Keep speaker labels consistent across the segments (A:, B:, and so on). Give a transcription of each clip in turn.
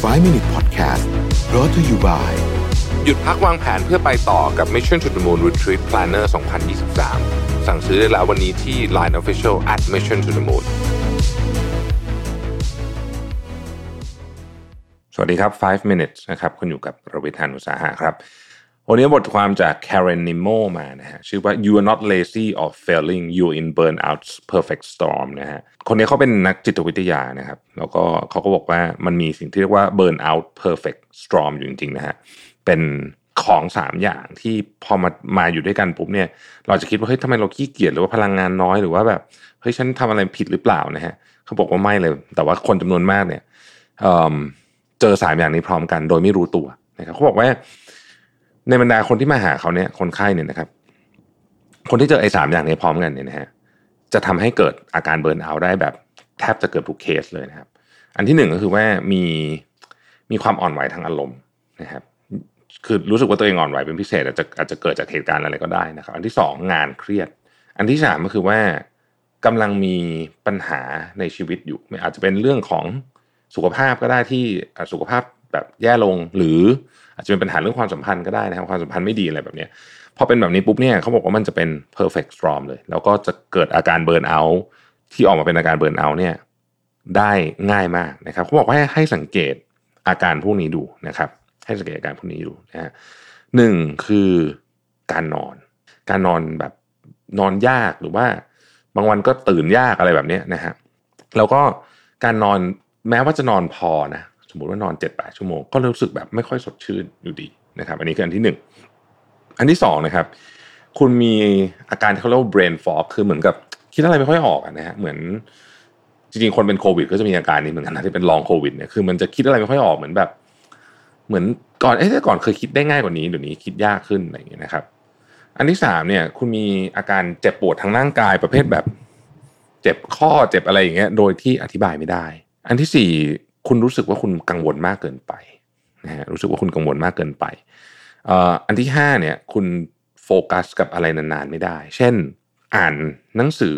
A: 5 Minute Podcast brought to you by
B: หยุดพักวางแผนเพื่อไปต่อกับ Mission to the Moon Retreat Planner 2023 สั่งซื้อได้แล้ววันนี้ที่ Line Official at Mission to the Moon สวัสดีครับ 5 minutes นะครับ คุณอยู่กับรวิทยานุสาหะครับ วันนี้บทความจาก Karen Nemo มานะฮะชื่อว่า you are not lazy or failing you in Burnout perfect storm นะฮะคนนี้เขาเป็นนักจิตวิทยานะครับ แล้วก็เขาก็บอกว่ามันมีสิ่งที่เรียกว่า burnout perfect storm อยู่จริงๆนะฮะเป็นของสามอย่างที่พอมามาอยู่ด้วยกันปุ๊บเนี่ย เราจะคิดว่าเฮ้ยทำไมเราขี้เกียจหรือว่าพลังงานน้อยหรือว่าแบบเฮ้ยฉันทำอะไรผิดหรือเปล่านะฮะเขาบอกว่าไม่เลย แต่ว่าคนจำนวนมากเนี่ยเเจอสามอย่างนี้พร้อมกันโดยไม่รู้ตัวนะครับเขาบอกว่า ในบรรดาคนที่มาหาเขาเนี่ยคนไข้เนี่ยนะครับ คนที่เจอไอ้สามอย่างนี้พร้อมกันเนี่ยนะฮะจะทำให้เกิดอาการเบิร์นเอาได้แบบแทบจะเกือบทุกเคสเลยนะครับ อันที่หนึ่งก็คือว่ามีมีความอ่อนไหวทางอารมณ์นะครับ คือรู้สึกว่าตัวเองอ่อนไหวเป็นพิเศษอาจจะอาจจะเกิดจากเหตุการณ์อะไรก็ได้นะครับ อันที่สองงานเครียด อันที่สามก็คือว่ากำลังมีปัญหาในชีวิตอยู่อาจจะเป็นเรื่องของสุขภาพก็ได้ที่สุขภาพ แบบแย่ลงหรืออาจจะเป็นปัญหาเรื่องความสัมพันธ์ก็ได้นะครับความสัมพันธ์ไม่ดีอะไรแบบนี้พอเป็นแบบนี้ปุ๊บเนี่ยเขาบอกว่ามันจะเป็น perfect storm เลย แล้วก็จะเกิดอาการเบิร์นเอาท์ที่ออกมาเป็นอาการเบิร์นเอาท์เนี่ยได้ง่ายมากนะครับเขาบอกว่าให้ให้สังเกตอาการพวกนี้ดูนะครับ ให้สังเกตอาการพวกนี้ดูนะฮะหนึ่งคือการนอน การนอนแบบนอนยากหรือว่าบางวันก็ตื่นยากอะไรแบบนี้นะฮะแล้วก็การนอนแม้ว่าจะนอนพอนะ สมมติว่านอนเจ็ดแปดชั่วโมงก็รู้สึกแบบไม่ค่อยสดชื่นอยู่ดีนะครับ อันนี้คืออันที่หนึ่งอันที่สองนะครับ คุณมีอาการที่เขาเรียกว่า brain fog คือเหมือนกับคิดอะไรไม่ค่อยออกนะฮะเหมือนจริงๆ คนเป็นโควิด ก็จะมีอาการนี้เหมือนกันนะที่เป็นลองโควิดเนี่ยคือมันจะคิดอะไรไม่ค่อยออกเหมือนแบบ เหมือนก่อนเอ๊ะก่อนเคยคิดได้ง่ายกว่านี้เดี๋ยวนี้คิดยากขึ้นอะไรอย่างเงี้ยนะครับ อันที่สามเนี่ย คุณมีอาการเจ็บปวดทางร่างกายประเภทแบบ เจ็บข้อเจ็บอะไรอย่างเงี้ย โดยที่อธิบายไม่ได้ อันที่สี่ คุณรู้สึกว่าคุณกังวลมากเกินไปนะฮะรู้สึกว่าคุณกังวลมากเกินไปอันที่ห้าเนี่ยคุณโฟกัสกับอะไรนานๆไม่ได้ เช่น อ่านหนังสือ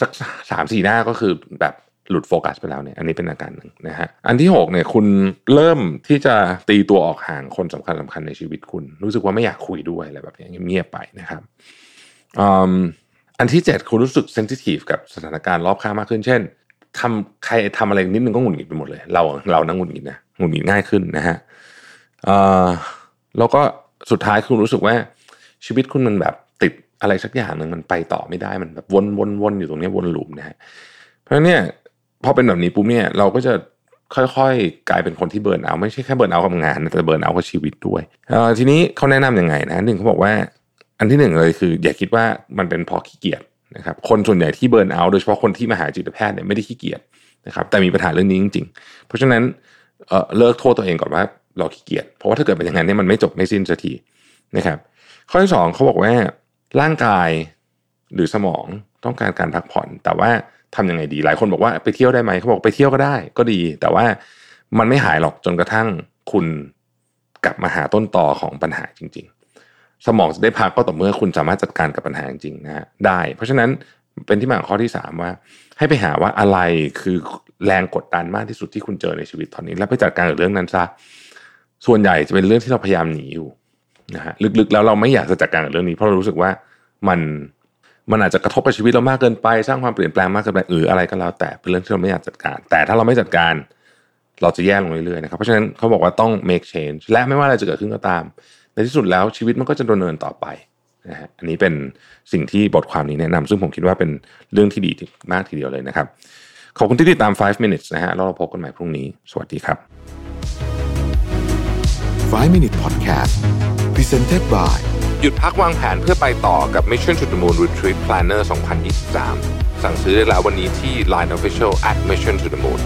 B: สักสามสี่หน้าก็คือแบบหลุดโฟกัสไปแล้วเนี่ยอันนี้เป็นอาการหนึ่งนะฮะอันที่หกเนี่ยคุณเริ่มที่จะตีตัวออกห่างคนสำคัญสำคัญในชีวิตคุณ รู้สึกว่าไม่อยากคุยด้วยอะไรแบบนี้เงียบไปนะครับอ,อันที่เจ็ดคุณรู้สึก sensitive กับสถานการณ์รอบข้างมากขึ้น เช่น ทำใครทำอะไรนิดนึงก็หงุดหงิดไปหมดเลย เราเรานั่งหงุดหงิดนะหงุดหงิดง่ายขึ้นนะฮะแล้วก็สุดท้ายคุณรู้สึกว่า ชีวิตคุณมันแบบติดอะไรสักอย่างหนึ่งมันไปต่อไม่ได้มันแบบวนวนวนอยู่ตรงนี้วน loop นะฮะเพราะเนี่ยพอเป็นแบบนี้ปุ๊บเนี่ยเราก็จะค่อยๆ กลายเป็นคนที่ burn out ไม่ใช่แค่ burn out กับงานแต่ burn out กับชีวิตด้วยทีนี้เขาแนะนํำยังไงนะหนึ่งเขาบอกว่า อันที่หนึ่งเลยคือ อย่าคิดว่ามันเป็นพราะขี้เกียจ นะครับคนส่วนใหญ่ที่เบิร์นเอาท์โดยเฉพาะคนที่มาหาจิตแพทย์เนี่ยไม่ได้ขี้เกียจนะครับแต่มีปัญหาเรื่องนี้จริง ๆ เพราะฉะนั้นเอ่อเลิกโทษตัวเองก่อนว่าเราขี้เกียจเพราะว่าถ้าเกิดเป็นอย่างนั้นเนี่ยมันไม่จบไม่สิ้นสักทีนะครับข้อที่สองเขาบอกว่าร่างกายหรือสมองต้องการการพักผ่อน แต่ว่าทำยังไงดีหลายคนบอกว่าไปเที่ยวได้ไหมเขาบอกไปเที่ยวก็ได้ก็ดี แต่ว่ามันไม่หายหรอกจนกระทั่งคุณกลับมาหาต้นตอของปัญหาจริงๆ สมองจะได้พักก็ต่อเมื่อคุณสามารถจัดการกับปัญหาจริงนะฮะได้ เพราะฉะนั้นเป็นที่มาของข้อที่สามว่า ให้ไปหาว่าอะไรคือแรงกดดันมากที่สุดที่คุณเจอในชีวิตตอนนี้ แล้วไปจัดการกับเรื่องนั้นซะส่วนใหญ่จะเป็นเรื่องที่เราพยายามหนีอยู่นะฮะลึกๆแล้วเราไม่อยากจะจัดการกับเรื่องนี้ เพราะเรารู้สึกว่ามันมันอาจจะกระทบกับชีวิตเรามากเกินไป สร้างความเปลี่ยนแปลงมากเกินไปหรืออะไรก็แล้วแต่เป็นเรื่องที่เราไม่อยากจัดการ แต่ถ้าเราไม่จัดการ เราจะแย่ลงเรื่อยๆนะครับเพราะฉะนั้นเขาบอกว่าต้อง make change และไม่ว่าอะไรจะเกิดขึ้นก็ตาม ในที่สุดแล้วชีวิตมันก็จะดำเนินต่อไปนะฮะอันนี้เป็นสิ่งที่บทความนี้แนะนำซึ่งผมคิดว่าเป็นเรื่องที่ดีมากทีเดียวเลยนะครับ ขอบคุณที่ติดตาม 5 minutes นะฮะแล้วเราพบกันใหม่พรุ่งนี้ สวัสดีครับ
A: 5 Minute Podcast Presented by
B: หยุดพักวางแผนเพื่อไปต่อกับ Mission to the Moon Retreat Planner 2023 สั่งซื้อได้แล้ววันนี้ที่ Line Official at Mission to the Moon